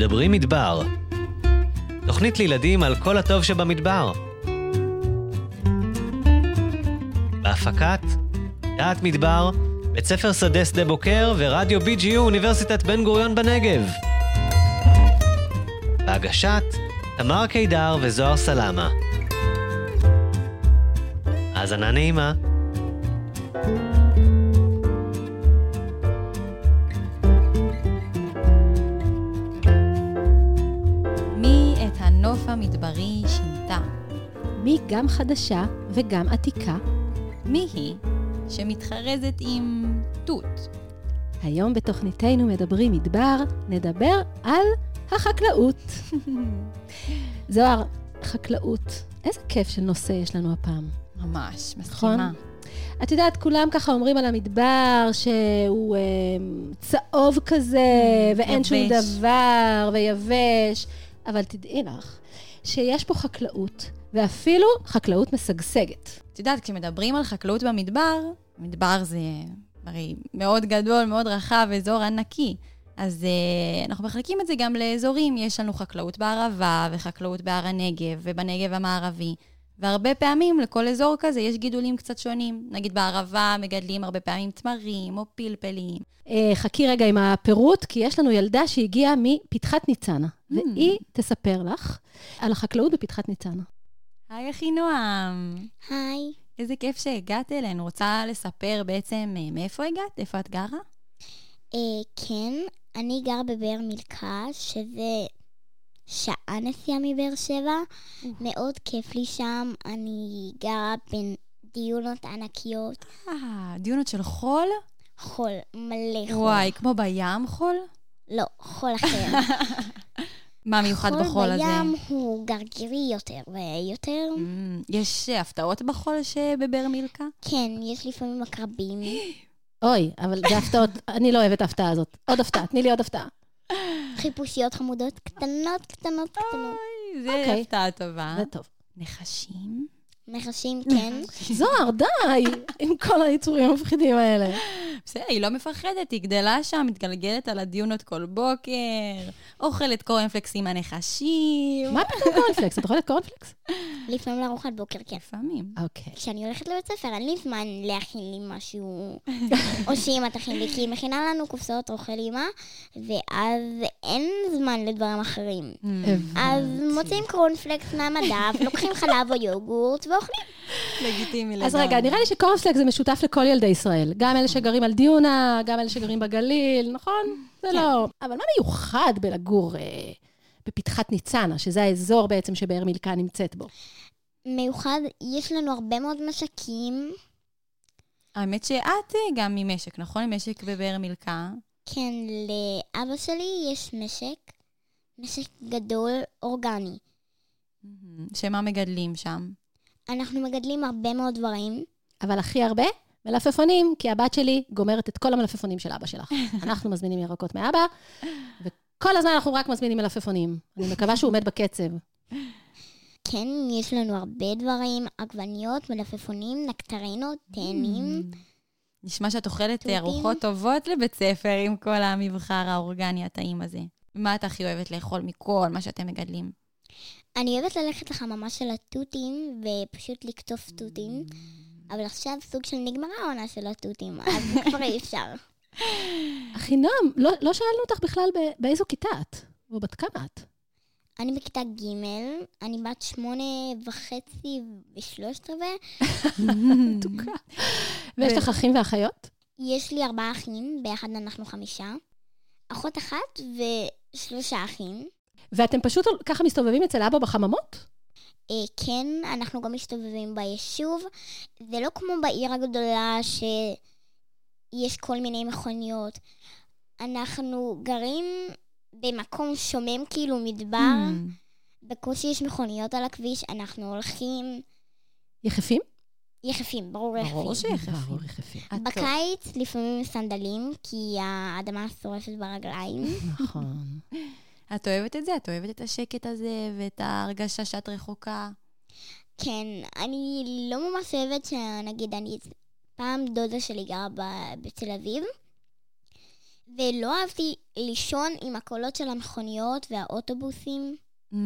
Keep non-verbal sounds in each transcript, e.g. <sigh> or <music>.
מדברים מדבר. תוכנית לילדים על כל הטוב שבמדבר. בהפקת דעת מדבר, בית ספר שדה שדה בוקר ורדיו BGU אוניברסיטת בן גוריון בנגב. בהגשת תמר קידר וזוהר סלמה. האזנה נעימה. גם חדשה וגם עתיקה. מי היא שמתחרזת עם תות? היום בתוכניתנו מדברים מדבר, נדבר על החקלאות. <laughs> זוהר, חקלאות, איזה כיף של נושא יש לנו הפעם. ממש, נכון? מסכימה. את יודעת, כולם ככה אומרים על המדבר שהוא אה, צהוב כזה, ואין שום יבש. דבר, ויבש, אבל תדעי לך שיש פה חקלאות, ואפילו חקלאות משגשגת. את יודעת, כשמדברים על חקלאות במדבר, מדבר זה הרי מאוד גדול, מאוד רחב, אזור ענקי. אז uh, אנחנו מחלקים את זה גם לאזורים. יש לנו חקלאות בערבה, וחקלאות בהר הנגב, ובנגב המערבי. והרבה פעמים לכל אזור כזה יש גידולים קצת שונים. נגיד בערבה מגדלים הרבה פעמים תמרים או פלפלים. אה, חכי רגע עם הפירוט, כי יש לנו ילדה שהגיעה מפתחת ניצנה, והיא תספר לך על החקלאות בפתחת ניצנה. היי אחינועם, היי, איזה כיף שהגעת אלינו. רוצה לספר בעצם אה, מאיפה הגעת? איפה את גרה? אה, כן, אני גר בבאר מילכה, שזה שעה נסיעה מבאר שבע. מאוד כיף לי שם, אני גרה בין דיונות ענקיות, אה, דיונות של חול? חול, מלא חול. וואי, כמו בים חול? לא, חול אחר. <laughs> מה מיוחד בחול הזה? חול בים הוא גרגירי יותר ויותר. Mm, יש הפתעות בחול שבבאר מילכה? כן, יש לפעמים עקרבים. <gasps> אוי, אבל זה הפתעות, <laughs> אני לא אוהבת את ההפתעה הזאת. עוד הפתעה, תני לי עוד הפתעה. חיפושיות חמודות קטנות, קטנות, קטנות. אוי, זה אוקיי. הפתעה טובה. זה טוב. נחשים? נחשים, <laughs> כן. זוהר, די, עם כל היצורים המפחידים האלה. בסדר, היא לא מפחדת, היא גדלה שם, מתגלגלת על הדיונות כל בוקר, אוכלת קורנפלקס עם הנחשים. מה פתאום קורנפלקס? את אוכלת קורנפלקס? לפעמים לארוחת בוקר, כן. לפעמים. אוקיי. כשאני הולכת לבית ספר, אין לי זמן להכין לי משהו, או שאמא תכין לי, כי היא מכינה לנו קופסאות אוכל אימא, ואז אין זמן לדברים אחרים. אז מוצאים קורנפלקס מהמדף, לוקחים חלב או יוגורט ואוכלים. לגיטימי לגמרי. אז רגע, נראה לי שקורנפלקס זה משותף לכל ילדי ישראל. גם אלה שגרים על דיונה, גם אלה שגרים בגליל, נכון? זה לא... אבל מה מיוחד בלגור אה, בפתחת ניצנה, שזה האזור בעצם שבאר מילכה נמצאת בו? מיוחד, יש לנו הרבה מאוד משקים. האמת שאת אה, גם ממשק, נכון? משק בבאר מילכה. כן, לאבא שלי יש משק, משק גדול, אורגני. שמה מגדלים שם? אנחנו מגדלים הרבה מאוד דברים. אבל הכי הרבה, מלפפונים, כי הבת שלי גומרת את כל המלפפונים של אבא שלך. <laughs> אנחנו מזמינים ירקות מאבא, וכל הזמן אנחנו רק מזמינים מלפפונים. אני מקווה שהוא עומד בקצב. כן, יש לנו הרבה דברים, עגבניות, מלפפונים, נקטרינות, תאנים. נשמע שאת אוכלת. ארוחות טובות לבית ספר עם כל המבחר האורגני הטעים הזה. מה את הכי אוהבת לאכול מכל מה שאתם מגדלים? אני אוהבת ללכת לחממה של התותים, ופשוט לקטוף תותים, אבל עכשיו סוג של נגמרה העונה של התותים, אז <laughs> כבר אי אפשר. אחינועם, לא, לא שאלנו אותך בכלל באיזו כיתה את, או בת כמה את. אני בכיתה ג', אני בת שמונה וחצי ושלושת רבעי. מתוקה. ויש לך אחים ואחיות? יש לי ארבעה אחים, ביחד אנחנו חמישה. אחות אחת ושלושה אחים. ואתם פשוט ככה מסתובבים אצל אבא בחממות? אה, כן, אנחנו גם מסתובבים ביישוב. זה לא כמו בעיר הגדולה שיש כל מיני מכוניות. אנחנו גרים במקום שומם, כאילו מדבר. בקושי יש מכוניות על הכביש, אנחנו הולכים יחפים? יחפים, ברור יחפים. ברור שיחפים. יחפים. את- בקיץ לפעמים סנדלים, כי האדמה שורפת ברגליים. נכון. את אוהבת את זה? את אוהבת את השקט הזה ואת ההרגשה שאת רחוקה? כן, אני לא ממש אוהבת שנגיד, אני... פעם דודה שלי גרה ב- בתל אביב, ולא אהבתי לישון עם הקולות של המכוניות והאוטובוסים. Mm,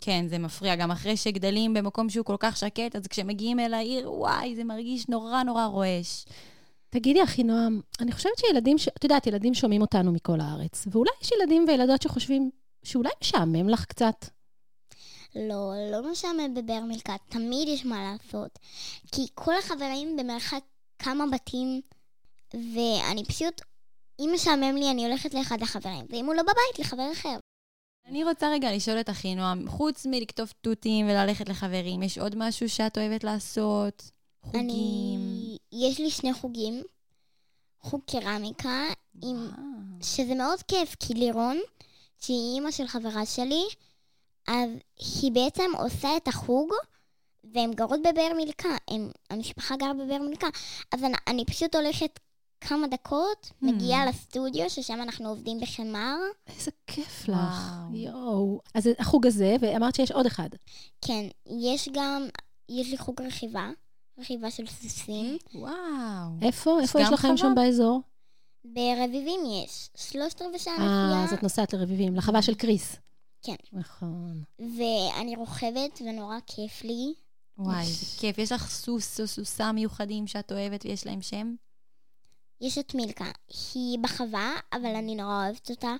כן, זה מפריע. גם אחרי שגדלים במקום שהוא כל כך שקט, אז כשמגיעים אל העיר, וואי, זה מרגיש נורא נורא רועש. תגידי, אחינועם, אני חושבת שילדים, ש... את יודעת, ילדים שומעים אותנו מכל הארץ, ואולי יש ילדים וילדות שחושבים שאולי משעמם לך קצת. לא, לא משעמם בבאר תמיד יש מה לעשות. כי כל החברים במרחק כמה בתים, ואני פשוט, אם משעמם לי, אני הולכת לאחד החברים, ואם הוא לא בבית, לחבר אחר. אני רוצה רגע לשאול את אחינועם, חוץ מלכתוב תותים וללכת לחברים, יש עוד משהו שאת אוהבת לעשות? חוגים? אני... יש לי שני חוגים. חוג קרמיקה, עם... שזה מאוד כיף, כי לירון, שהיא אימא של חברה שלי, אז היא בעצם עושה את החוג, והן גרות בבאר מילכה. הם, המשפחה גרה בבאר מילכה. אז אני, אני פשוט הולכת כמה דקות, מגיעה לסטודיו, ששם אנחנו עובדים בחמר. איזה כיף לך. יואו. אז החוג הזה, ואמרת שיש עוד אחד. כן, יש גם, יש לי חוג רכיבה, רכיבה של סוסים. וואו. איפה? איפה יש לכם? שם באזור? ברביבים יש שלושת רבעי שעה אה, נסיעה, אז את נוסעת לרביבים, לחווה של קריס. כן. נכון. ואני רוכבת ונורא כיף לי. וואי, זה כיף. יש לך סוס או סוסה מיוחדים שאת אוהבת ויש להם שם? יש את מילקה, היא בחווה, אבל אני נורא אוהבת אותה.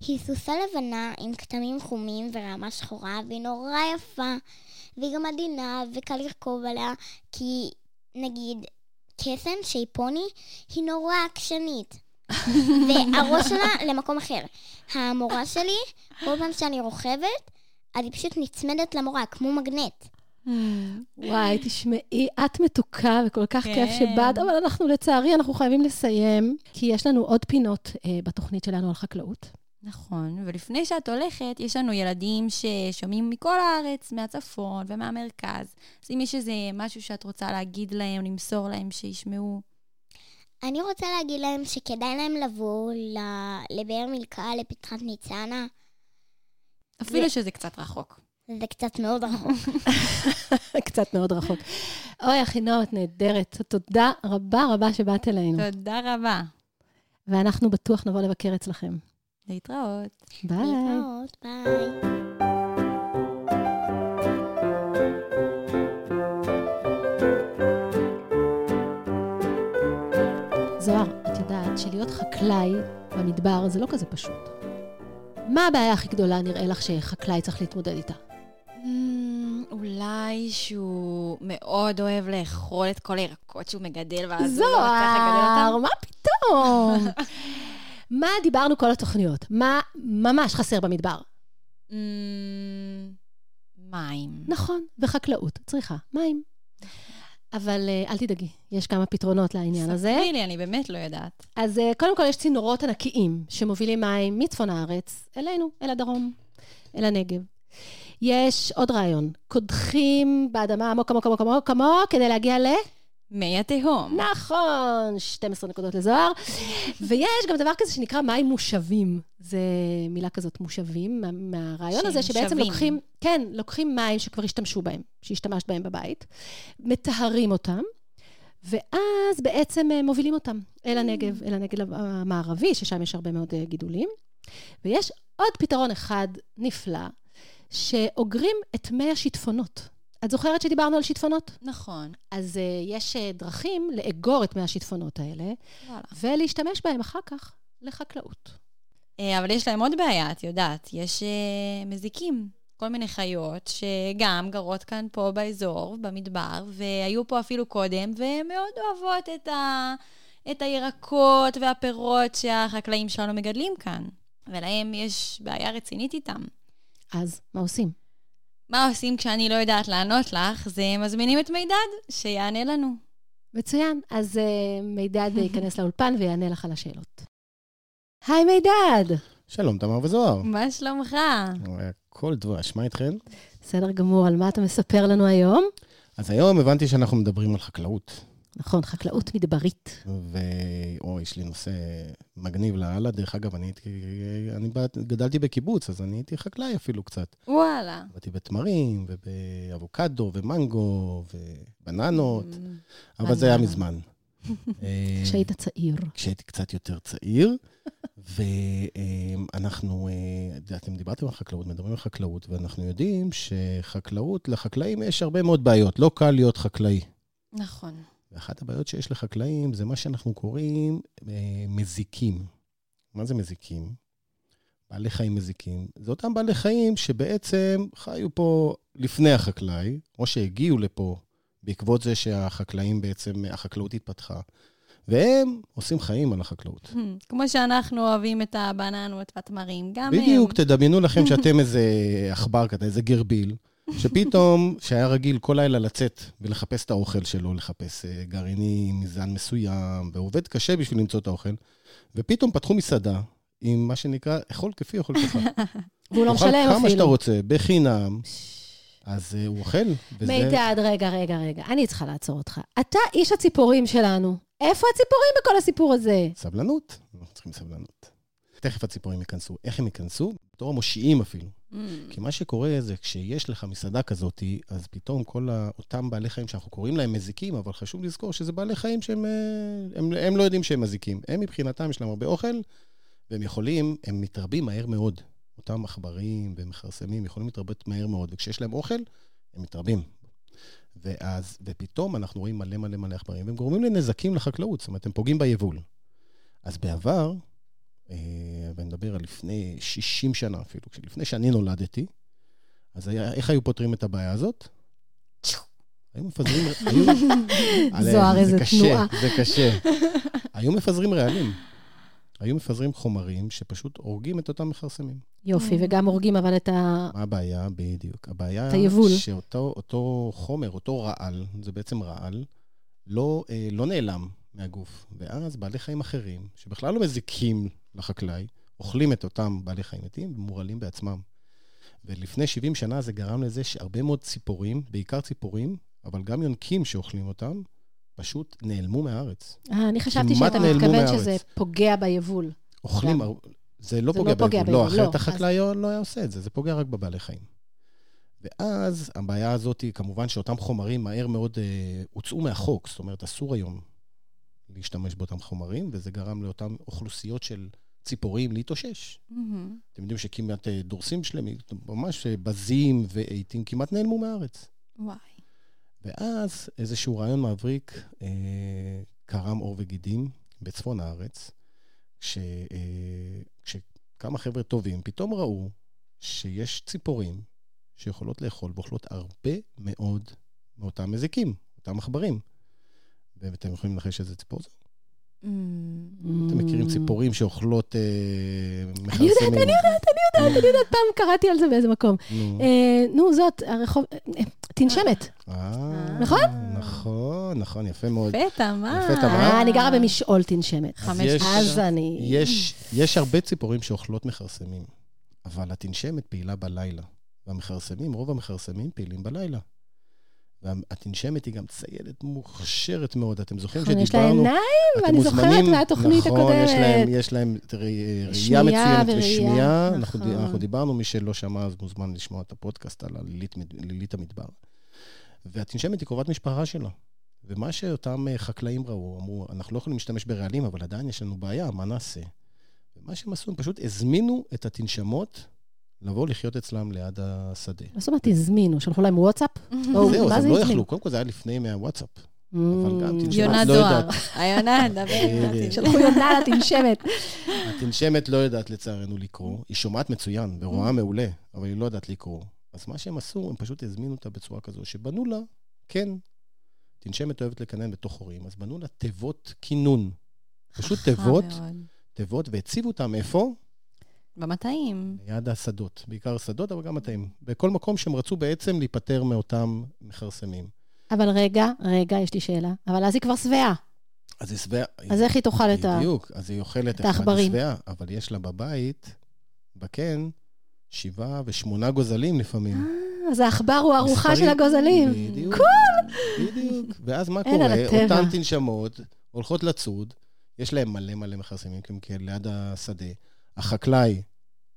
היא סוסה לבנה עם כתמים חומים ורמה שחורה, והיא נורא יפה, והיא גם עדינה, וקל לרכוב עליה, כי נגיד קסם, שהיא פוני, היא נורא עקשנית. <laughs> והראש שלה למקום אחר. המורה שלי, כל פעם שאני רוכבת, אז היא פשוט נצמדת למורה, כמו מגנט. וואי, תשמעי, את מתוקה וכל כך כיף כן. שבאת, אבל אנחנו לצערי, אנחנו חייבים לסיים, כי יש לנו עוד פינות אה, בתוכנית שלנו על חקלאות. נכון, ולפני שאת הולכת, יש לנו ילדים ששומעים מכל הארץ, מהצפון ומהמרכז. אז אם יש איזה משהו שאת רוצה להגיד להם, למסור להם, שישמעו. אני רוצה להגיד להם שכדאי להם לבוא לבאר מילכה, לפתחת ניצנה. אפילו שזה קצת רחוק. זה קצת מאוד רחוק. <laughs> קצת מאוד רחוק. אוי, אחינועם, את נהדרת. תודה רבה רבה שבאת אלינו. תודה רבה. ואנחנו בטוח נבוא לבקר אצלכם. להתראות. ביי. להתראות, ביי. זוהר, את יודעת שלהיות חקלאי במדבר זה לא כזה פשוט. מה הבעיה הכי גדולה נראה לך שחקלאי צריך להתמודד איתה? Mm, אולי שהוא מאוד אוהב לאכול את כל הירקות שהוא מגדל, ואז הוא לא מצליח לגדל זוהר, אותם. מה פתאום? <laughs> מה דיברנו כל התוכניות? מה ממש חסר במדבר? Mm, מים. נכון, וחקלאות צריכה מים. אבל אה, אל תדאגי, יש כמה פתרונות לעניין הזה. ספרי לי, אני באמת לא יודעת. אז אה, קודם כל יש צינורות ענקיים שמובילים מים מצפון הארץ אלינו, אל הדרום, אל הנגב. יש עוד רעיון, קודחים באדמה עמוק עמוק עמוק עמוק עמוק כדי להגיע ל... מי התהום. נכון, 12 נקודות לזוהר. ויש גם דבר כזה שנקרא מים מושבים. זה מילה כזאת, מושבים, מה- מהרעיון הזה שבעצם שמושבים. לוקחים, כן, לוקחים מים שכבר השתמשו בהם, שהשתמשת בהם בבית, מטהרים אותם, ואז בעצם אה, מובילים אותם אל הנגב, אל הנגב המערבי, ששם יש הרבה מאוד אה, גידולים. ויש עוד פתרון אחד נפלא, שאוגרים את מי השיטפונות. את זוכרת שדיברנו על שיטפונות? נכון. אז uh, יש uh, דרכים לאגור את מי השיטפונות האלה, וואלה. ולהשתמש בהם אחר כך לחקלאות. אה, אבל יש להם עוד בעיה, את יודעת. יש אה, מזיקים. כל מיני חיות שגם גרות כאן פה באזור, במדבר, והיו פה אפילו קודם, והן מאוד אוהבות את, ה, את הירקות והפירות שהחקלאים שלנו מגדלים כאן. ולהם יש בעיה רצינית איתם. אז מה עושים? מה עושים כשאני לא יודעת לענות לך? זה מזמינים את מידד שיענה לנו. מצוין. אז uh, מידד <laughs> ייכנס לאולפן ויענה לך על השאלות. היי מידד! שלום, תמר וזוהר. מה שלומך? הכל דבש, מה איתכן? בסדר גמור, על מה אתה מספר לנו היום? אז היום הבנתי שאנחנו מדברים על חקלאות. נכון, חקלאות מדברית. ואו, יש לי נושא מגניב לאללה. דרך אגב, אני הייתי... אני גדלתי בקיבוץ, אז אני הייתי חקלאי אפילו קצת. וואלה. עבדתי בתמרים, ובאבוקדו, ומנגו, ובננות, אבל זה היה. מזמן. <laughs> אה, כשהיית צעיר. כשהייתי קצת יותר צעיר. ואנחנו, אה, אתם דיברתם על חקלאות, מדברים על חקלאות, ואנחנו יודעים שחקלאות, לחקלאים יש הרבה מאוד בעיות, לא קל להיות חקלאי. נכון. ואחת הבעיות שיש לחקלאים זה מה שאנחנו קוראים אה, מזיקים. מה זה מזיקים? בעלי חיים מזיקים. זה אותם בעלי חיים שבעצם חיו פה לפני החקלאי, או שהגיעו לפה בעקבות זה שהחקלאים בעצם, החקלאות התפתחה. והם עושים חיים על החקלאות. כמו שאנחנו אוהבים את הבננות והתמרים, גם הם. בדיוק, תדמיינו לכם <laughs> שאתם איזה עכבר כזה, איזה גרביל, שפתאום, שהיה רגיל כל לילה לצאת ולחפש את האוכל שלו, לחפש אה, גרעינים מזן מסוים, ועובד קשה בשביל למצוא את האוכל, ופתאום פתחו מסעדה עם מה שנקרא, אכול כפי אכול ככה. <laughs> והוא לא משלם תאכל כמה שאתה אפילו. רוצה, בחינם, אז אה, הוא אוכל, וזה... מידד, רגע, רגע, רגע. אני צריכה לעצור אותך. אתה איש הציפורים שלנו. איפה הציפורים בכל הסיפור הזה? סבלנות, אנחנו צריכים סבלנות. תכף הציפורים ייכנסו. איך הם ייכנסו? בתור המושיעים אפילו. כי מה שקורה זה כשיש לך מסעדה כזאת, אז פתאום כל ה- אותם בעלי חיים שאנחנו קוראים להם מזיקים, אבל חשוב לזכור שזה בעלי חיים שהם אה, הם, הם לא יודעים שהם מזיקים. הם מבחינתם, יש להם הרבה אוכל, והם יכולים, הם מתרבים מהר מאוד. אותם עכברים ומכרסמים יכולים להתרבות מהר מאוד, וכשיש להם אוכל, הם מתרבים. ואז, ופתאום אנחנו רואים מלא מלא מלא עכברים, והם גורמים לנזקים לחקלאות, זאת אומרת, הם פוגעים ביבול. אז בעבר, ואני מדבר על לפני 60 שנה אפילו, לפני שאני נולדתי, אז היה, איך היו פותרים את הבעיה הזאת? היו מפזרים... היו, <laughs> זוהר, איזה זה קשה, תנועה. זה קשה. היו מפזרים רעלים. היו מפזרים חומרים שפשוט הורגים את אותם מכרסמים. יופי, וגם הורגים אבל את ה... מה הבעיה? בדיוק. הבעיה את היבול. שאותו אותו חומר, אותו רעל, זה בעצם רעל, לא, אה, לא נעלם מהגוף. ואז בעלי חיים אחרים, שבכלל לא מזיקים לחקלאי, אוכלים את אותם בעלי חיים מתים ומורעלים בעצמם. ולפני 70 שנה זה גרם לזה שהרבה מאוד ציפורים, בעיקר ציפורים, אבל גם יונקים שאוכלים אותם, פשוט נעלמו מהארץ. אה, אני חשבתי שאתה מתכוון מהארץ. שזה פוגע ביבול. אוכלים, גם. הר- זה לא זה פוגע לא ביבול, לא, ביבול, לא. אחרת החקלאי לא היה עושה את זה, זה פוגע רק בבעלי חיים. ואז הבעיה הזאת היא כמובן שאותם חומרים מהר מאוד אה, הוצאו מהחוק, זאת אומרת, אסור היום להשתמש באותם חומרים, וזה גרם לאותן אוכלוסיות של ציפורים להתאושש. מהמם. אתם יודעים שכמעט אה, דורסים שלמים, ממש אה, בזים ועיתים כמעט נעלמו מהארץ. וואי. ואז איזשהו רעיון מבריק אה, קרם עור וגידים בצפון הארץ, כש, אה, כשכמה חבר'ה טובים פתאום ראו שיש ציפורים שיכולות לאכול ואוכלות הרבה מאוד מאותם מזיקים, אותם עכברים. ואתם יכולים לנחש איזה ציפור זה? מהמם. אתם מכירים Mm. ציפורים שאוכלות אה, מכרסמים? אני יודעת, אני יודעת, אני יודעת, אני יודעת, פעם קראתי על זה באיזה מקום. נו. אה, נו, זאת, הרחוב... אה, תנשמת. נכון? נכון, נכון, יפה מאוד. יפה, תמר. יפה, תמר. אני גרה במשעול תנשמת. חמש אז אני... יש, יש הרבה ציפורים שאוכלות מכרסמים, אבל התנשמת פעילה בלילה, והמכרסמים, רוב המכרסמים פעילים בלילה. והתנשמת היא גם ציידת מוכשרת מאוד. אתם זוכרים נכון, יש לה שדיברנו... עיניים, ואני זוכרת מהתוכנית נכון, יש להם, הקודמת. יש להם ראי- ראייה מצוינת וראייה, ושמיעה. אנחנו, נכון. אנחנו דיברנו, מי שלא שמע אז מוזמן לשמוע את הפודקאסט על הלילית מד- לילית המדבר. והתנשמת היא קרובת משפחה שלה. ומה שאותם אה, חקלאים ראו, אמרו, אנחנו לא יכולים להשתמש ברעלים, אבל עדיין יש לנו בעיה, מה נעשה? ומה שהם עשו, הם פשוט הזמינו את התנשמות לבוא לחיות אצלם ליד השדה. מה זאת אומרת הזמינו? שלחו להם וואטסאפ? <laughs> זהו, מה אז זה הם לא? יכלו. קודם כל זה היה לפני מהוואטסאפ. Mm, גם תנשמת. יונת לא. <laughs> היונה, דבר. בדיוק. שלחו יונה לתנשמת. <laughs> התנשמת לא יודעת לצערנו לקרוא, היא שומעת מצוין ורואה מעולה, אבל היא לא יודעת לקרוא. אז מה שהם עשו, הם פשוט הזמינו אותה בצורה כזו, שבנו לה, כן, תנשמת אוהבת לקנן בתוך חורים, אז בנו לה תיבות כינון. פשוט תיבות. תיבות, והציבו אותם איפה? במטעים. ליד השדות, בעיקר השדות, אבל גם מטעים. בכל מקום שהם רצו בעצם להיפטר מאותם מכרסמים. אבל רגע, רגע, יש לי שאלה. אבל אז היא כבר שבעה. אז היא שבעה... אז איך היא תאכל את ה... בדיוק, אז היא אוכלת את העכברים. אבל יש לה בבית, בקן, שבעה ושמונה גוזלים לפעמים. אה, אז העכבר הוא הארוחה של הגוזלים. בדיוק. בדיוק. ואז מה קורה? אותן תנשמות הולכות לצוד, יש להם מלא מלא מכרסמים, כי הם כאלה ליד השדה. החקלאי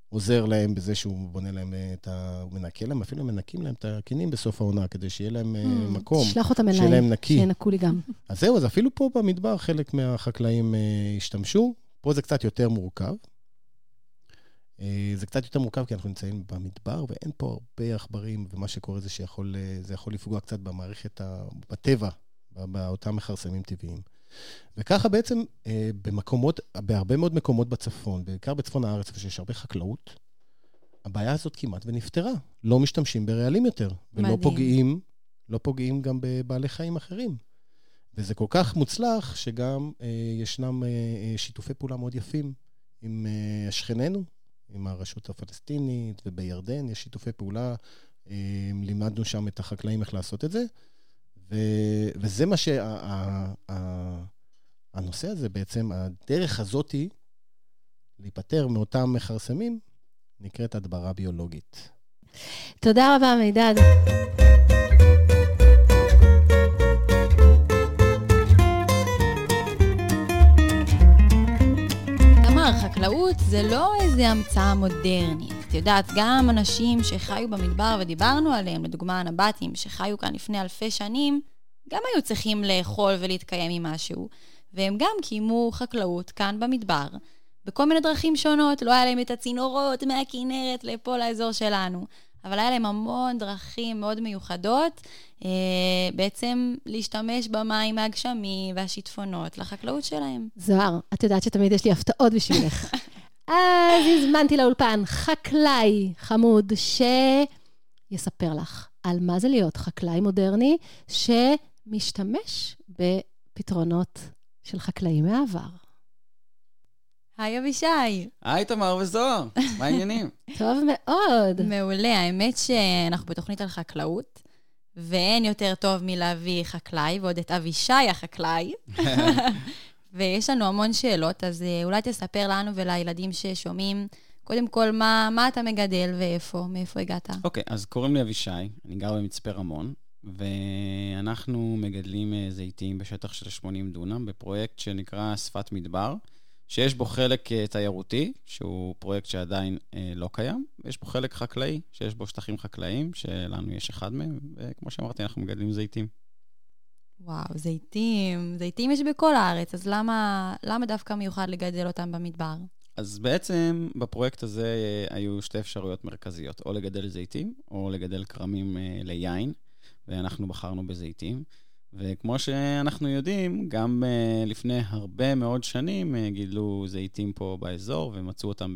עוזר להם בזה שהוא בונה להם אה, את ה... הוא מנקה להם, אפילו מנקים להם את הקינים בסוף העונה, כדי שיהיה להם אה, Mm, מקום, תשלח אותם שיהיה אליי, להם נקי. שינקו לי גם. אז זהו, אז אפילו פה במדבר חלק מהחקלאים אה, השתמשו, פה זה קצת יותר מורכב. זה קצת יותר מורכב כי אנחנו נמצאים במדבר ואין פה הרבה עכברים, ומה שקורה זה שיכול זה יכול לפגוע קצת במערכת, ה... בטבע, באותם מכרסמים טבעיים. וככה בעצם אה, במקומות, בהרבה מאוד מקומות בצפון, בעיקר בצפון הארץ, איפה שיש הרבה חקלאות, הבעיה הזאת כמעט ונפתרה. לא משתמשים ברעלים יותר. ולא מדהים. פוגעים, לא פוגעים גם בבעלי חיים אחרים. וזה כל כך מוצלח, שגם אה, ישנם אה, אה, שיתופי פעולה מאוד יפים עם אה, שכנינו, עם הרשות הפלסטינית, ובירדן יש שיתופי פעולה. אה, לימדנו שם את החקלאים איך לעשות את זה. ו, וזה מה שהנושא הזה בעצם, הדרך הזאתי להיפטר מאותם מכרסמים, נקראת הדברה ביולוגית. תודה רבה, מידד. חקלאות זה לא איזה המצאה מודרנית. יודעת, גם אנשים שחיו במדבר ודיברנו עליהם, לדוגמה הנבטים, שחיו כאן לפני אלפי שנים, גם היו צריכים לאכול ולהתקיים ממשהו, והם גם קיימו חקלאות כאן במדבר, בכל מיני דרכים שונות. לא היה להם את הצינורות מהכנרת לפה לאזור שלנו, אבל היה להם המון דרכים מאוד מיוחדות, אה, בעצם להשתמש במים מהגשמים והשיטפונות לחקלאות שלהם. זוהר, את יודעת שתמיד יש לי הפתעות בשבילך. <laughs> אז הזמנתי לאולפן חקלאי חמוד שיספר לך על מה זה להיות חקלאי מודרני שמשתמש בפתרונות של חקלאים מהעבר. היי אבישי. היי, תמר וזוהר, מה העניינים? <laughs> טוב מאוד. מעולה, האמת שאנחנו בתוכנית על חקלאות, ואין יותר טוב מלהביא חקלאי, ועוד את אבישי החקלאי. <laughs> ויש לנו המון שאלות, אז אה, אולי תספר לנו ולילדים ששומעים, קודם כל, מה, מה אתה מגדל ואיפה, מאיפה הגעת? אוקיי, אז קוראים לי אבישי, אני גר במצפה רמון, ואנחנו מגדלים אה, זיתים בשטח של 80 דונם, בפרויקט שנקרא שפת מדבר, שיש בו חלק אה, תיירותי, שהוא פרויקט שעדיין לא קיים, ויש בו חלק חקלאי, שיש בו שטחים חקלאיים, שלנו יש אחד מהם, וכמו שאמרתי, אנחנו מגדלים זיתים. וואו, זיתים, זיתים יש בכל הארץ, אז למה, למה דווקא מיוחד לגדל אותם במדבר? אז בעצם בפרויקט הזה אה, היו שתי אפשרויות מרכזיות, או לגדל זיתים, או לגדל כרמים אה, ליין, ואנחנו בחרנו בזיתים. וכמו שאנחנו יודעים, גם uh, לפני הרבה מאוד שנים גידלו זיתים פה באזור, ומצאו אותם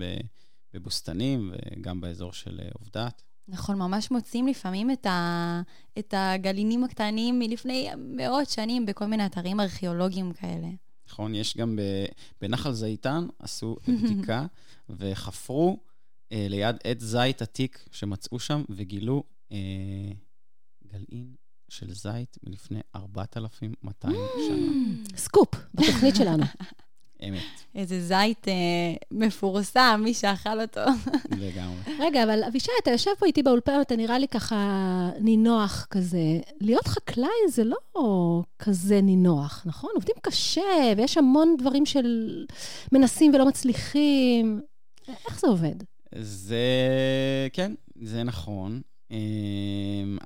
בבוסתנים, וגם באזור של עובדת. נכון, ממש מוצאים לפעמים את, ה, את הגלינים הקטנים מלפני מאות שנים בכל מיני אתרים ארכיאולוגיים כאלה. נכון, יש גם ב, בנחל זיתן, עשו בדיקה <laughs> וחפרו uh, ליד עץ זית עתיק שמצאו שם, וגילו uh, גלעין של זית מלפני 4,200 שנה. <gasps> סקופ, בתוכנית שלנו. <laughs> אמת. איזה זית אה, מפורסם, מי שאכל אותו. לגמרי. <laughs> רגע, אבל אבישי, אתה יושב פה איתי באולפן, אתה נראה לי ככה נינוח כזה. להיות חקלאי זה לא כזה נינוח, נכון? עובדים קשה, ויש המון דברים של מנסים ולא מצליחים. איך זה עובד? זה, כן, זה נכון.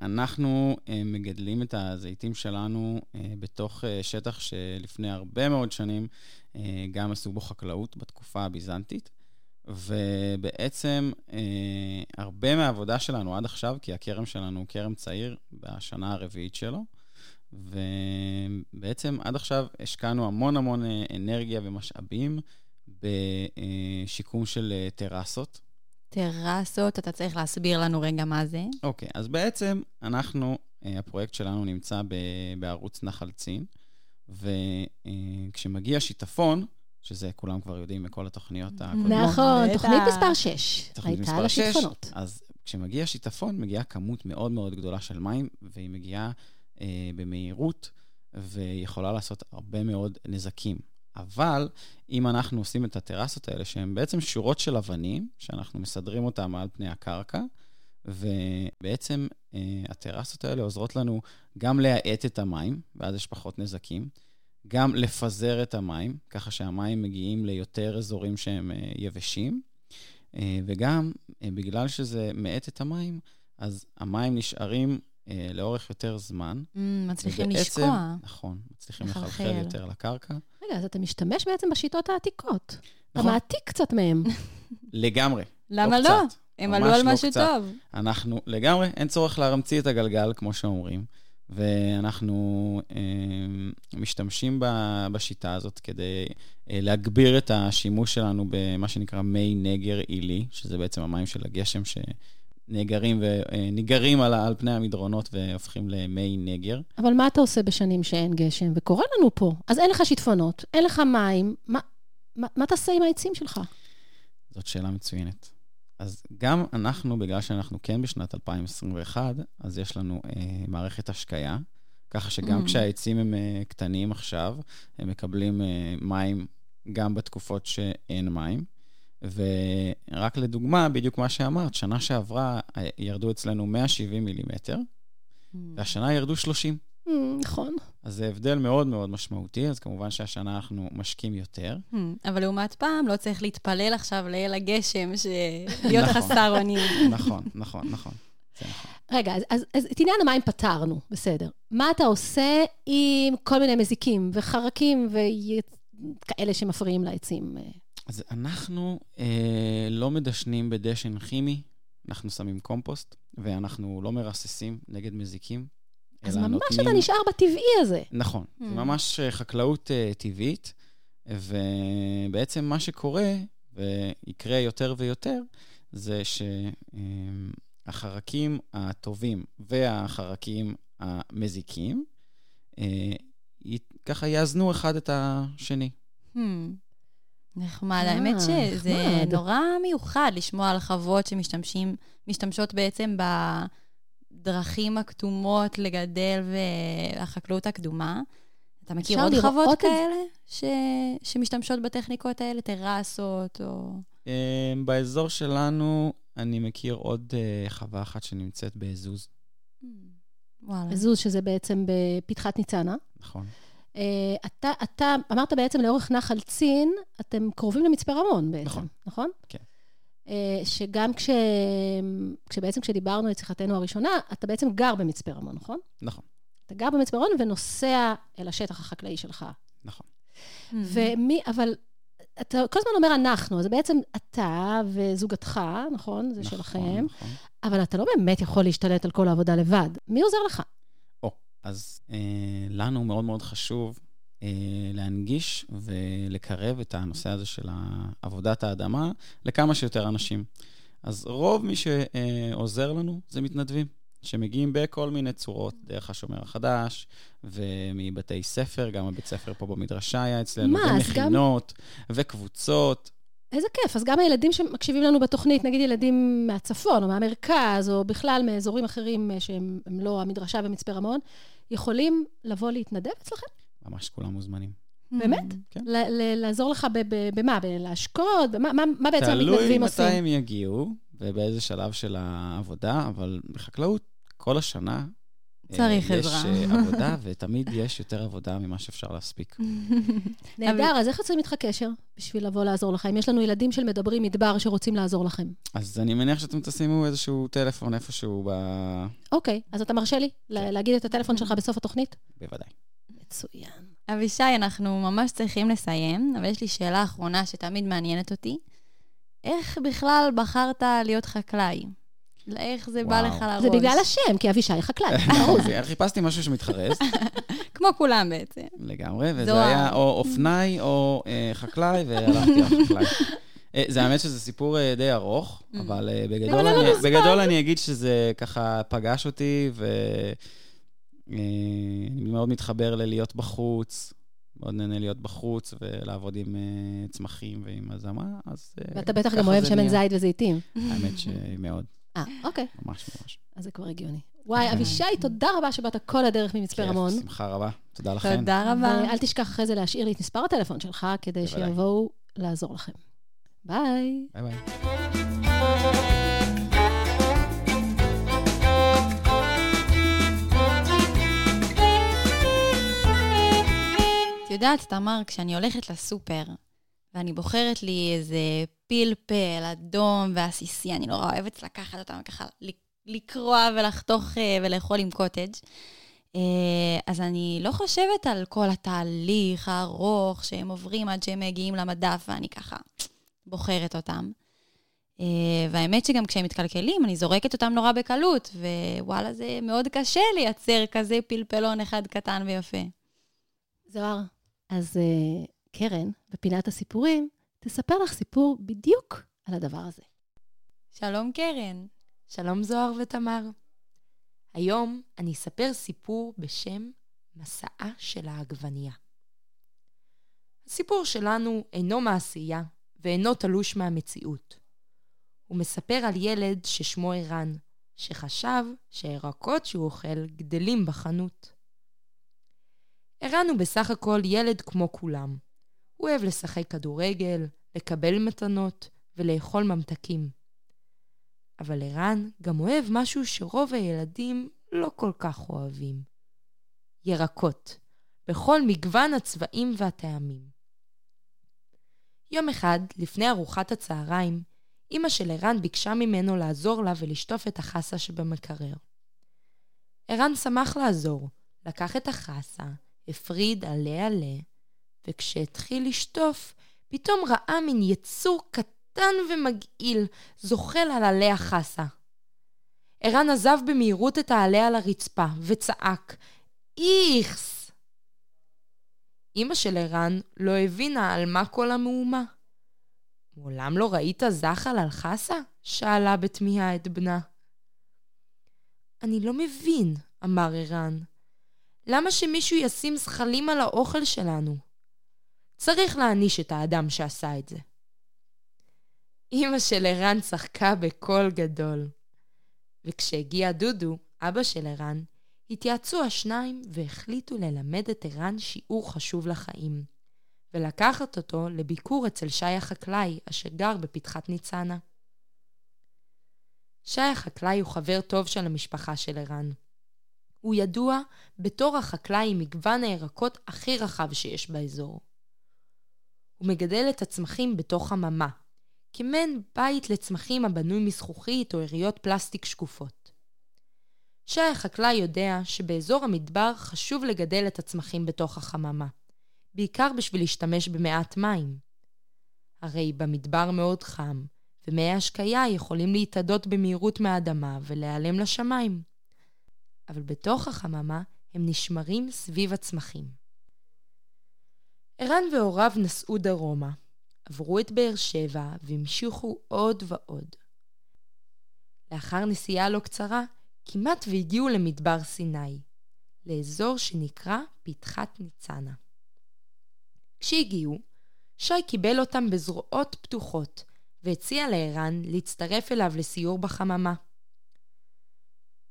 אנחנו מגדלים את הזיתים שלנו בתוך שטח שלפני הרבה מאוד שנים גם עשו בו חקלאות בתקופה הביזנטית. ובעצם הרבה מהעבודה שלנו עד עכשיו, כי הכרם שלנו הוא כרם צעיר בשנה הרביעית שלו, ובעצם עד עכשיו השקענו המון המון אנרגיה ומשאבים בשיקום של טרסות. טרסות, אתה צריך להסביר לנו רגע מה זה. אוקיי, okay, אז בעצם אנחנו, הפרויקט שלנו נמצא בערוץ נחל צין, וכשמגיע שיטפון, שזה כולם כבר יודעים מכל התוכניות הקודמות. נכון, תוכנית מספר 6. הייתה על השיטפונות. אז כשמגיע שיטפון, מגיעה כמות מאוד מאוד גדולה של מים, והיא מגיעה אה, במהירות, ויכולה לעשות הרבה מאוד נזקים. אבל אם אנחנו עושים את הטרסות האלה, שהן בעצם שורות של אבנים, שאנחנו מסדרים אותן מעל פני הקרקע, ובעצם אה, הטרסות האלה עוזרות לנו גם להאט את המים, ואז יש פחות נזקים, גם לפזר את המים, ככה שהמים מגיעים ליותר אזורים שהם אה, יבשים, אה, וגם אה, בגלל שזה מאט את המים, אז המים נשארים אה, לאורך יותר זמן. Mm, מצליחים ובעצם, לשקוע. נכון, מצליחים לחלחל יותר לקרקע. רגע, אז אתה משתמש בעצם בשיטות העתיקות. אתה נכון. מעתיק קצת מהם. <laughs> לגמרי. למה לא? קצת. הם עלו על לא משהו קצת. טוב. אנחנו לגמרי, אין צורך להמציא את הגלגל, כמו שאומרים, ואנחנו אה, משתמשים ב, בשיטה הזאת כדי אה, להגביר את השימוש שלנו במה שנקרא מי נגר עילי, שזה בעצם המים של הגשם שנאגרים וניגרים על, ה- על פני המדרונות והופכים למי נגר. אבל מה אתה עושה בשנים שאין גשם? וקורה לנו פה. אז אין לך שיטפונות, אין לך מים, מה, מה, מה תעשה עם העצים שלך? זאת שאלה מצוינת. אז גם אנחנו, בגלל שאנחנו כן בשנת 2021, אז יש לנו אה, מערכת השקיה, ככה שגם Mm. כשהעצים הם אה, קטנים עכשיו, הם מקבלים אה, מים גם בתקופות שאין מים. ורק לדוגמה, בדיוק מה שאמרת, שנה שעברה אה, ירדו אצלנו 170 מילימטר, והשנה ירדו 30. Hmm, נכון. אז זה הבדל מאוד מאוד משמעותי, אז כמובן שהשנה אנחנו משקים יותר. Hmm, אבל לעומת פעם, לא צריך להתפלל עכשיו לאל הגשם, <laughs> להיות נכון. חסר אונים. נכון, נכון, נכון. נכון. רגע, אז, אז, אז את עניין המים פתרנו, בסדר. מה אתה עושה עם כל מיני מזיקים וחרקים וכאלה שמפריעים לעצים? אז אנחנו אה, לא מדשנים בדשן כימי, אנחנו שמים קומפוסט, ואנחנו לא מרססים נגד מזיקים. אז ממש נותנים- אתה נשאר בטבעי הזה. נכון, זה Hmm. ממש אה, חקלאות אה, טבעית, ובעצם מה שקורה, ויקרה יותר ויותר, זה שהחרקים הטובים והחרקים המזיקים, אה, ככה יאזנו אחד את השני. Hmm, נחמד. אה, האמת שזה נחמד. נורא מיוחד לשמוע על חוות שמשתמשים, משתמשות בעצם בדרכים הכתומות לגדל והחקלאות הקדומה. אתה מכיר עוד חוות? כאלה ש... שמשתמשות בטכניקות האלה? טרסות או... אה, באזור שלנו אני מכיר עוד אה, חווה אחת שנמצאת בעזוז, Hmm, וואלה. זוז, שזה בעצם בפתחת ניצנה. נכון? אה, אתה, אתה אמרת בעצם לאורך נחל צין, אתם קרובים למצפה רמון בעצם, נכון. נכון? כן. אה, שגם כש... כשבעצם כשדיברנו את שיחתנו הראשונה, אתה בעצם גר במצפה רמון, נכון? נכון, אתה גר במצפה רמון ונוסע אל השטח החקלאי שלך. נכון. Hmm. ומי, אבל אתה כל הזמן אומר אנחנו, אז זה בעצם אתה וזוגתך, נכון? זה נכון, שלכם, נכון. אבל אתה לא באמת יכול להשתלט על כל העבודה לבד. מי עוזר לך? אז אה, לנו מאוד מאוד חשוב אה, להנגיש ולקרב את הנושא הזה של עבודת האדמה לכמה שיותר אנשים. אז רוב מי שעוזר לנו זה מתנדבים, שמגיעים בכל מיני צורות, דרך השומר החדש, ומבתי ספר, גם הבית ספר פה במדרשה היה אצלנו, מה, אז גם- ומכינות, וקבוצות. איזה כיף. אז גם הילדים שמקשיבים לנו בתוכנית, נגיד ילדים מהצפון או מהמרכז, או בכלל מאזורים אחרים אה, שהם הם לא המדרשה ומצפה רמון, יכולים לבוא להתנדב אצלכם? ממש כולם מוזמנים. באמת? כן. ל- ל- לעזור לך ב- ב- במה? בלהשקות? מה מה בעצם תלוי המתנדבים מתי עושים? הם יגיעו ובאיזה שלב של העבודה, אבל בחקלאות כל השנה... אה, צריך עזרה. יש אה, <laughs> עבודה, ותמיד יש יותר עבודה ממה שאפשר להספיק. <laughs> נהדר, אז איך יוצרים איתך קשר בשביל לבוא לעזור לך? אם יש לנו ילדים של מדברים מדבר שרוצים לעזור לכם. אז אני מניח שאתם תשימו איזשהו טלפון איפשהו ב... אוקיי, אז אתה מרשה לי לה- להגיד את הטלפון שלך בסוף התוכנית? בוודאי. מצוין. אבישי, אנחנו ממש צריכים לסיים, אבל יש לי שאלה אחרונה שתמיד מעניינת אותי. איך בכלל בחרת להיות חקלאי? איך זה בא. לך לראש? זה בגלל השם, כי אבישי חקלאי. <laughs> ברור. חיפשתי משהו שמתחרז <laughs> כמו כולם בעצם. לגמרי, וזה. היה או אופנאי או אה, חקלאי, והלכתי לחקלאי. אה, זה האמת שזה סיפור אה, די ארוך, אבל בגדול אבל אני- זמן. בגדול אני אגיד שזה ככה פגש אותי, ואני מאוד מתחבר ללהיות בחוץ, מאוד נהנה להיות בחוץ ולעבוד עם צמחים ועם הזמה, אז ואתה בטח גם אוהב שמן. זית וזיתים. האמת שמאוד, אה, אוקיי. ממש ממש. אז זה כבר הגיוני. וואי, אבישי, תודה רבה שבאת כל הדרך ממצפה כיף, רמון. שמחה רבה. תודה לכם. תודה רבה. ואל תשכח אחרי זה להשאיר לי את מספר הטלפון שלך, כדי. שיבואו לעזור לכם. ביי. ביי ביי. את יודעת, תמר, כשאני הולכת לסופר, ואני בוחרת לי איזה פלפל אדום ועסיסי, אני נורא אוהבת לקחת אותם ככה, לקרוע ולחתוך אה, ולאכול עם קוטג'. אה, אז אני לא חושבת על כל התהליך הארוך שהם עוברים עד שהם מגיעים למדף, ואני ככה בוחרת אותם. אה, והאמת שגם כשהם מתקלקלים, אני זורקת אותם נורא בקלות, ווואלה, זה מאוד קשה לייצר כזה פלפלון אחד קטן ויפה. זוהר, אז קרן, בפינת הסיפורים, תספר לך סיפור בדיוק על הדבר הזה. שלום, קרן. שלום זוהר ותמר. היום אני אספר סיפור בשם מסעה של העגבנייה. הסיפור שלנו אינו מעשייה ואינו תלוש מהמציאות. הוא מספר על ילד ששמו ערן, שחשב שהירקות שהוא אוכל גדלים בחנות. ערן הוא בסך הכל ילד כמו כולם. הוא אוהב לשחק כדורגל, לקבל מתנות ולאכול ממתקים. אבל ערן גם אוהב משהו שרוב הילדים לא כל כך אוהבים. ירקות, בכל מגוון הצבעים והטעמים. יום אחד, לפני ארוחת הצהריים, אמא של ערן ביקשה ממנו לעזור לה ולשטוף את החסה שבמקרר. ערן שמח לעזור, לקח את החסה, הפריד עלה עלה, וכשהתחיל לשטוף, פתאום ראה מין יצור קטן ומגעיל זוחל על עלי החסה. ערן עזב במהירות את העלה על הרצפה וצעק, איכס! אמא של ערן לא הבינה על מה כל המהומה. מעולם לא ראית זחל על חסה? שאלה בתמיהה את בנה. אני לא מבין, אמר ערן. למה שמישהו ישים זחלים על האוכל שלנו? צריך להעניש את האדם שעשה את זה. אמא של ערן צחקה בקול גדול. וכשהגיע דודו, אבא של ערן, התייעצו השניים והחליטו ללמד את ערן שיעור חשוב לחיים, ולקחת אותו לביקור אצל שי החקלאי, אשר גר בפתחת ניצנה. שי החקלאי הוא חבר טוב של המשפחה של ערן. הוא ידוע בתור החקלאי עם מגוון הירקות הכי רחב שיש באזור. הוא מגדל את הצמחים בתוך חממה, כמעין בית לצמחים הבנוי מזכוכית או יריות פלסטיק שקופות. שי החקלאי יודע שבאזור המדבר חשוב לגדל את הצמחים בתוך החממה, בעיקר בשביל להשתמש במעט מים. הרי במדבר מאוד חם, ומי השקיה יכולים להתאדות במהירות מהאדמה ולהיעלם לשמיים. אבל בתוך החממה הם נשמרים סביב הצמחים. ערן והוריו נסעו דרומה, עברו את באר שבע והמשיכו עוד ועוד. לאחר נסיעה לא קצרה, כמעט והגיעו למדבר סיני, לאזור שנקרא פתחת ניצנה. כשהגיעו, שי קיבל אותם בזרועות פתוחות, והציע לערן להצטרף אליו לסיור בחממה.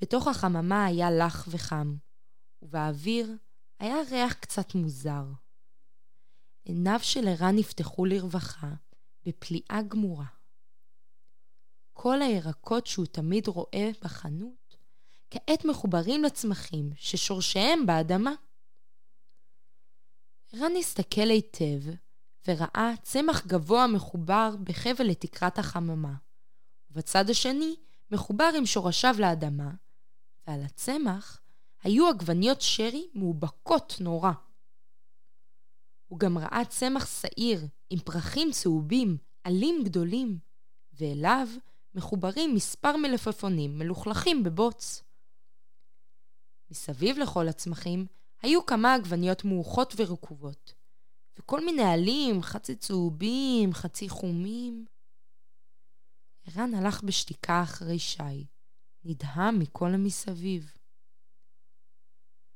בתוך החממה היה לח וחם, ובאוויר היה ריח קצת מוזר. עיניו של ערן נפתחו לרווחה, בפליאה גמורה. כל הירקות שהוא תמיד רואה בחנות, כעת מחוברים לצמחים ששורשיהם באדמה. ערן הסתכל היטב, וראה צמח גבוה מחובר בחבל לתקרת החממה, ובצד השני מחובר עם שורשיו לאדמה, ועל הצמח היו עגבניות שרי מאובקות נורא. הוא גם ראה צמח שעיר עם פרחים צהובים, עלים גדולים, ואליו מחוברים מספר מלפפונים מלוכלכים בבוץ. מסביב לכל הצמחים היו כמה עגבניות מעוכות ורקובות, וכל מיני עלים, חצי צהובים, חצי חומים. ערן הלך בשתיקה אחרי שי, נדהם מכל המסביב.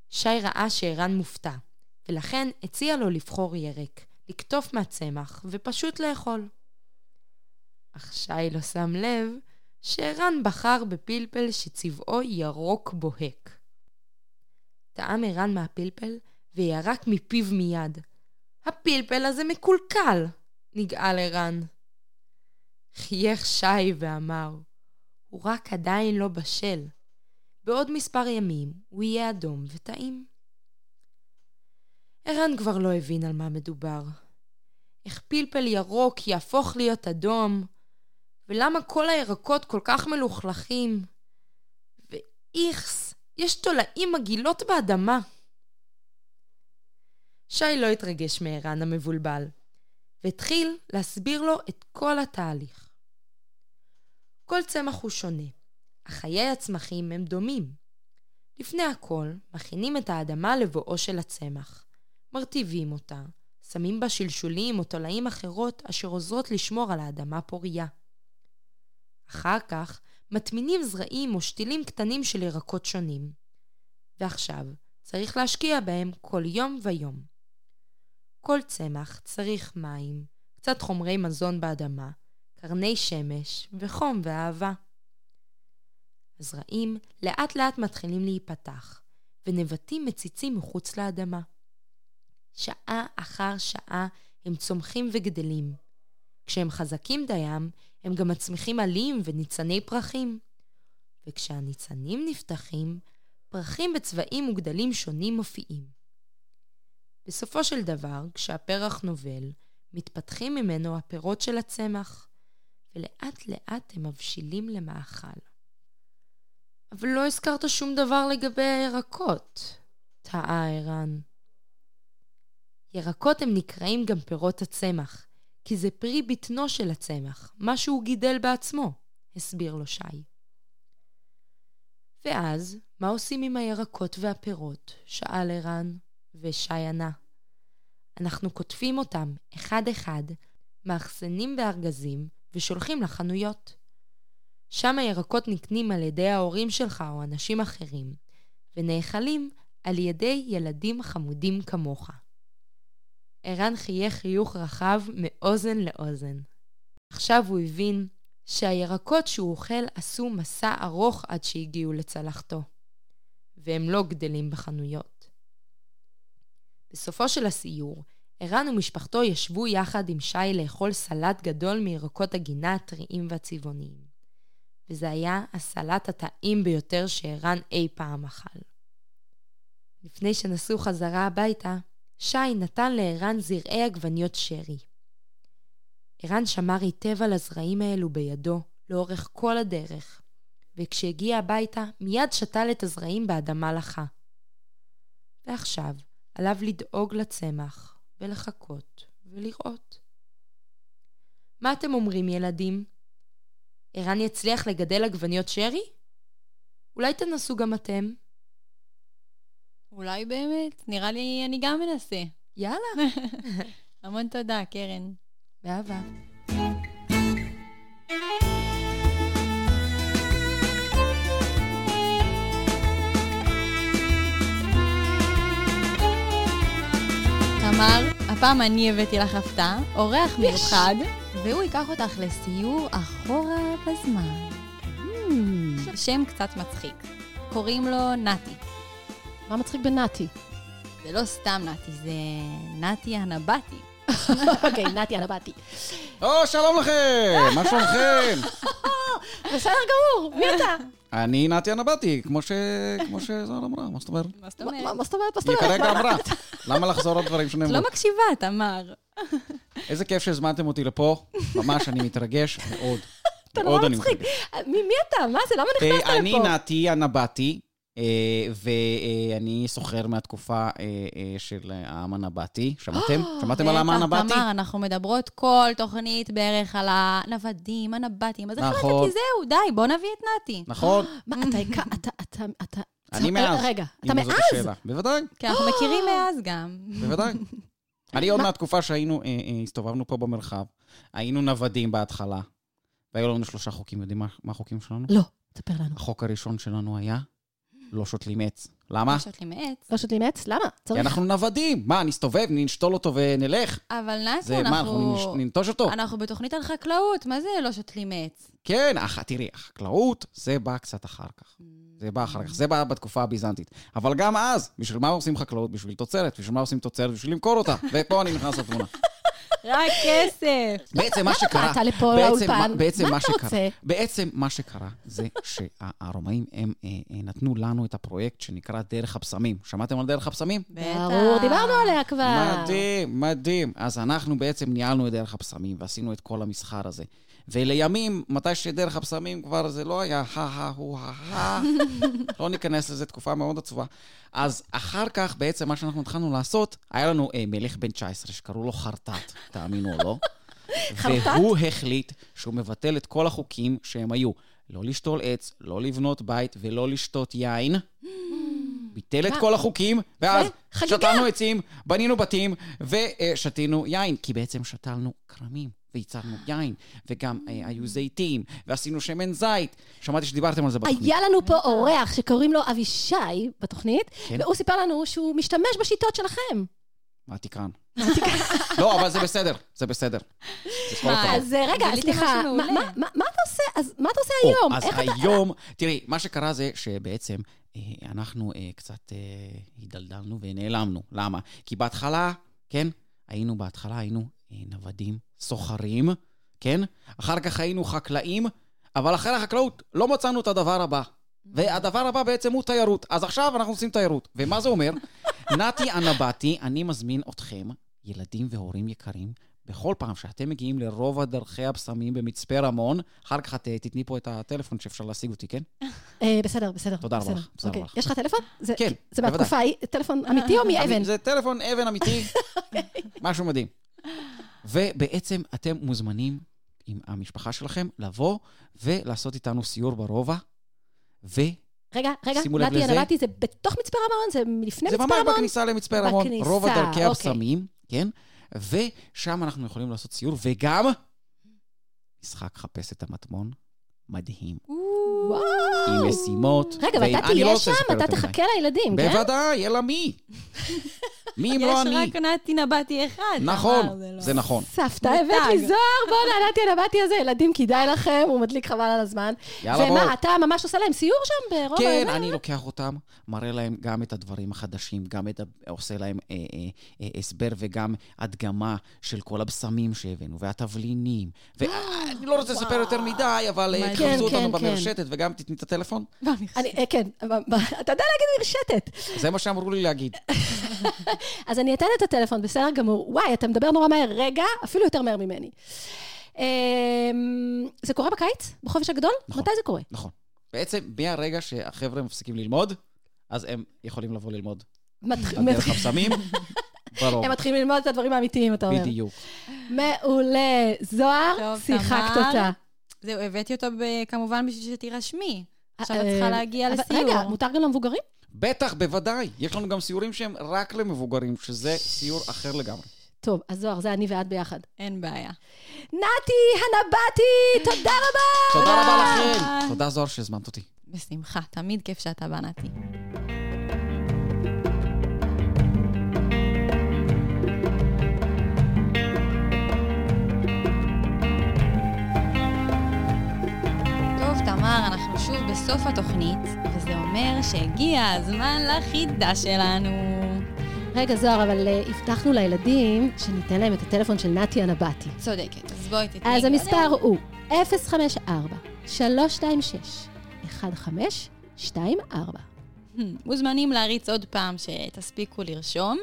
שי ראה שערן מופתע, ולכן הציע לו לבחור ירק, לקטוף מהצמח ופשוט לאכול. אך שי לא שם לב שערן בחר בפלפל שצבעו ירוק בוהק. טעם ערן מהפלפל וירק מפיו מיד. הפלפל הזה מקולקל! נגעל ערן. חייך שי ואמר, הוא רק עדיין לא בשל. בעוד מספר ימים הוא יהיה אדום וטעים. ערן כבר לא הבין על מה מדובר. איך פלפל ירוק יהפוך להיות אדום, ולמה כל הירקות כל כך מלוכלכים. ואיכס, יש תולעים מגעילות באדמה. שי לא התרגש מערן המבולבל, והתחיל להסביר לו את כל התהליך. כל צמח הוא שונה, אך חיי הצמחים הם דומים. לפני הכל, מכינים את האדמה לבואו של הצמח. מרטיבים אותה, שמים בה שלשולים או תולעים אחרות אשר עוזרות לשמור על האדמה פוריה. אחר כך, מטמינים זרעים או שתילים קטנים של ירקות שונים. ועכשיו, צריך להשקיע בהם כל יום ויום. כל צמח צריך מים, קצת חומרי מזון באדמה, קרני שמש וחום ואהבה. הזרעים לאט לאט מתחילים להיפתח, ונבטים מציצים מחוץ לאדמה. שעה אחר שעה הם צומחים וגדלים. כשהם חזקים דיים, הם גם מצמיחים עלים וניצני פרחים. וכשהניצנים נפתחים, פרחים בצבעים וגדלים שונים מופיעים. בסופו של דבר, כשהפרח נובל, מתפתחים ממנו הפירות של הצמח, ולאט לאט הם מבשילים למאכל. אבל לא הזכרת שום דבר לגבי הירקות, טעה ערן. ירקות הם נקראים גם פירות הצמח, כי זה פרי בטנו של הצמח, מה שהוא גידל בעצמו, הסביר לו שי. ואז, מה עושים עם הירקות והפירות? שאל ערן, ושי ענה. אנחנו קוטפים אותם אחד-אחד, מאחסנים בארגזים ושולחים לחנויות. שם הירקות נקנים על ידי ההורים שלך או אנשים אחרים, ונאכלים על ידי ילדים חמודים כמוך. ערן חייך חיוך רחב מאוזן לאוזן. עכשיו הוא הבין שהירקות שהוא אוכל עשו מסע ארוך עד שהגיעו לצלחתו, והם לא גדלים בחנויות. בסופו של הסיור, ערן ומשפחתו ישבו יחד עם שי לאכול סלט גדול מירקות הגינה הטריים והצבעוניים. וזה היה הסלט הטעים ביותר שערן אי פעם אכל. לפני שנסעו חזרה הביתה, שי נתן לערן זרעי עגבניות שרי. ערן שמר היטב על הזרעים האלו בידו, לאורך כל הדרך, וכשהגיע הביתה, מיד שתל את הזרעים באדמה לחה. ועכשיו, עליו לדאוג לצמח, ולחכות, ולראות. מה אתם אומרים, ילדים? ערן יצליח לגדל עגבניות שרי? אולי תנסו גם אתם. אולי באמת, נראה לי אני גם מנסה. יאללה. <laughs> המון תודה, קרן. באהבה. תמר, הפעם אני הבאתי לך הפתעה, אורח מיוחד, והוא ייקח אותך לסיור אחורה בזמן. שם קצת מצחיק. קוראים לו נתי. מה מצחיק בנתי? זה לא סתם נתי, זה נתי הנבטי. אוקיי, נתי הנבטי. או, שלום לכם! מה שלומכם? <laughs> בסדר גמור, מי אתה? אני נתי הנבטי, כמו ש... כמו שזוהר אמרה, מה זאת אומרת? מה זאת אומרת? מה זאת אומרת? מה זאת היא? כרגע אמרה. למה לחזור על דברים שנאמרו? לא מקשיבה, תמר. איזה כיף שהזמנתם אותי לפה, ממש, אני מתרגש מאוד. אתה נורא אני מצחיק. מי מי אתה? מה זה? למה אה, נכנסת אני לפה? נתי הנבטי, ואני סוחר מהתקופה אה, אה, של העם הנבטי. שמעתם? שמעתם על בטח, הנבטי? תמר, אנחנו מדברות כל תוכנית בערך על הנוודים, הנבטים. אז נכון. החלטתי, זהו, די, בוא נביא את נתי. נכון, <gasps> מה, אתה אתה... אני מאז. רגע, אתה מאז? בוודאי, כי אנחנו <gasps> מכירים מאז גם. בוודאי. <laughs> אני עוד מהתקופה שהיינו, אה, אה, הסתובבנו פה במרחב, היינו נוודים בהתחלה, והיו לנו שלושה חוקים. יודעים מה החוקים שלנו? לא, תספר לנו. החוק הראשון שלנו היה, לא שותלים עץ. למה? יש לי מעץ. לא שותלים עץ? למה? כי צריך... אנחנו נוודים. מה, נסתובב, נשתול אותו ונלך? אבל נתי, זה מה, אנחנו נש- אנחנו... ננטוש אותו? אנחנו בתוכנית על חקלאות, מה זה לא שותלים עץ? כן, אח, תראי, החקלאות, זה בא קצת אחר כך. זה בא אחר כך, זה בא בתקופה הביזנטית. אבל גם אז, בשביל מה עושים חקלאות? בשביל תוצרת. בשביל מה עושים תוצרת? בשביל למכור אותה. ופה אני נכנס לתמונה. רק כסף. בעצם מה שקרה... באת לפה לאולפן? מה- אתה שקרה- רוצה? בעצם מה שקרה זה שהרומאים, הם אה, אה, נתנו לנו את הפרויקט שנקרא דרך הבשמים. שמעתם על דרך הבשמים? ברור, דיברנו עליה כבר. מדהים, מדהים. אז אנחנו בעצם ניהלנו את דרך הבשמים ועשינו את כל המסחר הזה. ולימים, מתי שדרך הבשמים כבר זה לא היה הא-הא הו הא-הא, <laughs> לא ניכנס לזה, תקופה מאוד עצובה. אז אחר כך, בעצם, מה שאנחנו התחלנו לעשות, היה לנו אה, מלך בן 19 שקראו לו חרטט, תאמינו או לא. <laughs> והוא החליט שהוא מבטל את כל החוקים שהם היו לא לשתול עץ, לא לבנות בית ולא לשתות יין. <gasps> ביטל את כל החוקים, ואז. שתלנו עצים, בנינו בתים ושתינו יין, כי בעצם שתלנו כרמים. וייצרנו יין, וגם אה, היו זיתים, ועשינו שמן זית. שמעתי שדיברתם על זה בתוכנית. היה לנו פה אורח שקוראים לו אבישי בתוכנית, כן. והוא סיפר לנו שהוא משתמש בשיטות שלכם. מעתיקן. <laughs> לא, אבל זה בסדר, זה בסדר. מה. אז אה, רגע, סליחה, מה-. מה- מה מה אתה עושה? אז מה אתה עושה היום? אז היום, תראי, מה שקרה זה שבעצם אה, אנחנו אה, קצת הידלדלנו ונעלמנו. למה? כי בהתחלה, כן, היינו בהתחלה, היינו נוודים, סוחרים, כן? אחר כך היינו חקלאים, אבל אחרי החקלאות לא מצאנו את הדבר הבא. והדבר הבא בעצם הוא תיירות. אז עכשיו אנחנו עושים תיירות. ומה זה אומר? <laughs> נתי אנבטי, אני מזמין אתכם, ילדים והורים יקרים, בכל פעם שאתם מגיעים לרובע דרכי הבשמים במצפה רמון, אחר כך את אה, תתני פה את הטלפון שאפשר להשיג אותי, כן? אה, בסדר, בסדר. תודה רבה. לך, בסדר אוקיי. לך. יש לך טלפון? זה- כן, זה בוודאי. מהתקופה ההיא, טלפון אמיתי או <laughs> מאבן? זה טלפון אבן אמיתי, <laughs> משהו מדהים. ובעצם אתם מוזמנים עם המשפחה שלכם לבוא ולעשות איתנו סיור ברובע, וזה רגע, רגע, נתי. הנבטי זה בתוך מצפה רמון? זה מלפני מצפה ממש רמון? בכניסה למצפה רמון, בכניסה, רובע דרכי אוקיי. הבשמים, כן? ושם אנחנו יכולים לעשות סיור, וגם משחק חפש את המטמון, מדהים. וואו. עם משימות. רגע, ואתה לא תהיה שם, אתה. תחכה לילדים, כן? בוודאי, אלא מי? <laughs> מי אם לא יש אני? רק נתי נבטי אחד. נכון, לא. זה נכון. סבתא. הבאת לי זוהר, בואנה, נתי הנבטי הזה, ילדים, כדאי לכם, הוא מדליק חבל על הזמן. יאללה, בואו. ומה, אתה ממש עושה להם סיור שם ברוב כן, הזה? אני לוקח אותם, מראה להם גם את הדברים החדשים, גם את. עושה להם אה, אה, אה, הסבר וגם הדגמה של כל הבשמים שהבאנו, והתבלינים. ואני לא רוצה לספר יותר מדי, אבל. תחפשו כן, אותנו כן, במרשתת, וגם תתני את הטלפון. אני, כן, <laughs> אתה יודע להגיד מרשתת. זה מה שאמרו לי להגיד. <laughs> אז אני אתן את הטלפון, בסדר גמור. וואי, אתה מדבר נורא מהר. רגע, אפילו יותר מהר ממני. אמ, זה קורה בקיץ? בחופש הגדול? נכון. מתי זה קורה? נכון. בעצם, מהרגע שהחבר'ה מפסיקים ללמוד, אז הם יכולים לבוא ללמוד. בדרך הבשמים, <laughs> ברור. הם מתחילים ללמוד את הדברים האמיתיים, אתה אומר. בדיוק. מעולה. זוהר, שיחקת. אותה. זהו, הבאתי אותו כמובן בשביל שתירשמי. עכשיו את אה, צריכה להגיע לסיור. רגע, מותר גם למבוגרים? בטח, בוודאי. יש לנו גם סיורים שהם רק למבוגרים, שזה סיור אחר לגמרי. טוב, אז זוהר, זה אני ואת ביחד. אין בעיה. נתי הנבטי, תודה רבה! תודה רבה לכם. תודה, זוהר, שהזמנת אותי. בשמחה, תמיד כיף שאתה בא, נתי. בסוף התוכנית, וזה אומר שהגיע הזמן לחידה שלנו. רגע, זוהר, אבל אה, הבטחנו לילדים שניתן להם את הטלפון של נתי הנבטי. צודקת, אז בואי תתני. אז. המספר הוא 054-326-1524. Hmm, מוזמנים להריץ עוד פעם שתספיקו לרשום.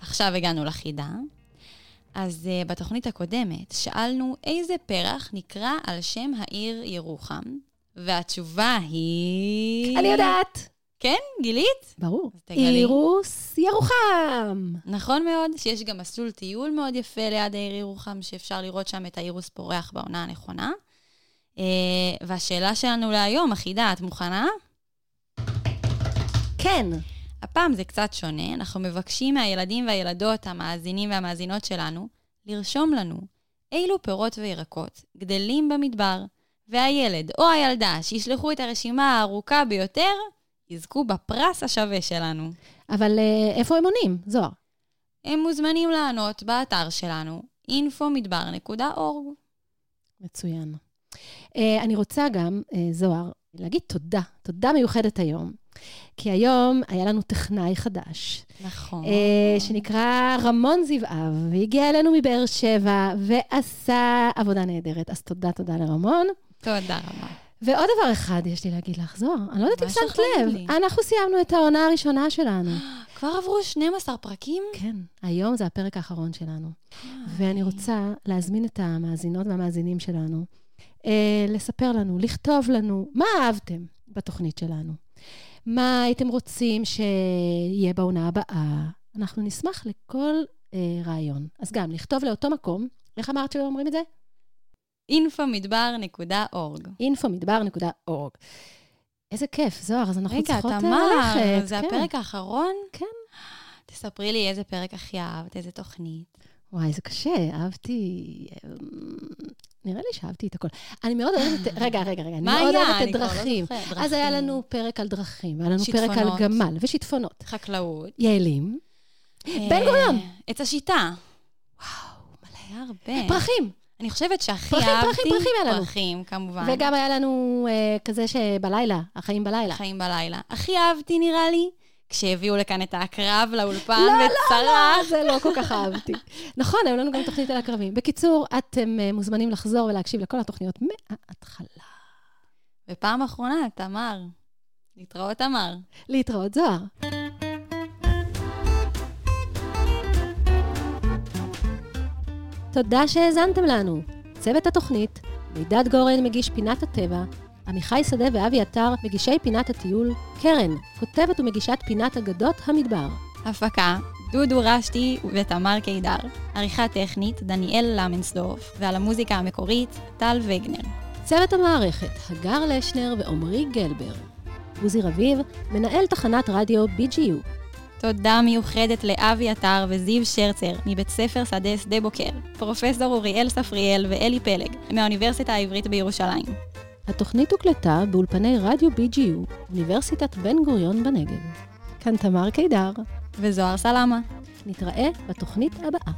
עכשיו הגענו לחידה. אז uh, בתוכנית הקודמת שאלנו איזה פרח נקרא על שם העיר ירוחם, והתשובה היא... אני יודעת. כן? גילית? ברור. אירוס ירוחם. נכון מאוד, שיש גם מסלול טיול מאוד יפה ליד העיר ירוחם, שאפשר לראות שם את האירוס פורח בעונה הנכונה. Uh, והשאלה שלנו להיום, החידה, את מוכנה? כן. הפעם זה קצת שונה, אנחנו מבקשים מהילדים והילדות, המאזינים והמאזינות שלנו, לרשום לנו אילו פירות וירקות גדלים במדבר, והילד או הילדה שישלחו את הרשימה הארוכה ביותר, יזכו בפרס השווה שלנו. אבל אה, איפה הם עונים, זוהר? הם מוזמנים לענות באתר שלנו, infomדבר.org. מצוין. אה, אני רוצה גם, אה, זוהר, להגיד תודה, תודה מיוחדת היום. כי היום היה לנו טכנאי חדש, נכון. שנקרא רמון זבעב, והגיע אלינו מבאר שבע, ועשה עבודה נהדרת. אז תודה, תודה לרמון. תודה רבה. ועוד דבר אחד יש לי להגיד לך, זוהר, אני לא יודעת אם שמת לב, לי? אנחנו סיימנו את העונה הראשונה שלנו. <gasps> כבר עברו 12 פרקים? כן, היום זה הפרק האחרון שלנו. ואני רוצה להזמין את המאזינות והמאזינים שלנו אה, לספר לנו, לכתוב לנו, מה אהבתם בתוכנית שלנו? מה הייתם רוצים שיהיה בעונה הבאה? אנחנו נשמח לכל אה, רעיון. אז גם, לכתוב לאותו מקום, איך אמרת שאומרים את זה? infomדבר.org. infomדבר.org. איזה כיף, זוהר, אז אנחנו רגע, צריכות אה, תמר, ללכת. זה כן. הפרק האחרון? כן. תספרי לי איזה פרק הכי אהבת, איזה תוכנית. וואי, זה קשה, אהבתי... אמ, נראה לי שאהבתי את הכל. אני מאוד אוהבת את... <gasps> רגע, רגע, רגע. אני מה מאוד? אוהבת את לא דרכים. אז היה. לנו פרק על דרכים, היה לנו פרק על. גמל ושיטפונות. חקלאות. יעלים. בן אה, גוריון. עץ השיטה. וואו, מלא הרבה. פרחים. אני חושבת שהכי פרחים, אהבתי... פרחים, פרחים היה לנו. פרחים, כמובן. וגם היה לנו אה, כזה שבלילה, החיים בלילה. חיים בלילה. הכי אהבתי, נראה לי, כשהביאו לכאן את העקרב לאולפן לא, לא, וצרח. זה לא כל כך אהבתי. <laughs> נכון, היו לנו גם תוכנית על הקרבים. בקיצור, אתם אה, מוזמנים לחזור ולהקשיב לכל התוכניות מההתחלה. ופעם אחרונה, תמר. להתראות, תמר. להתראות, זוהר. תודה שהאזנתם לנו. צוות התוכנית, מידד גורן מגיש פינת הטבע, עמיחי שדה ואבי עטר מגישי פינת הטיול, קרן, כותבת ומגישת פינת אגדות המדבר. הפקה, דודו רשתי ותמר קידר. עריכה טכנית, דניאל למנסדורף, ועל המוזיקה המקורית, טל וגנר. צוות המערכת, הגר לשנר ועמרי גלבר. עוזי רביב, מנהל תחנת רדיו BGU. תודה מיוחדת לאבי עטר וזיו שרצר מבית ספר שדה שדה בוקר, פרופסור אוריאל ספריאל ואלי פלג מהאוניברסיטה העברית בירושלים. התוכנית הוקלטה באולפני רדיו BGU, אוניברסיטת בן גוריון בנגב. כאן תמר קידר, וזוהר סלמה. נתראה בתוכנית הבאה.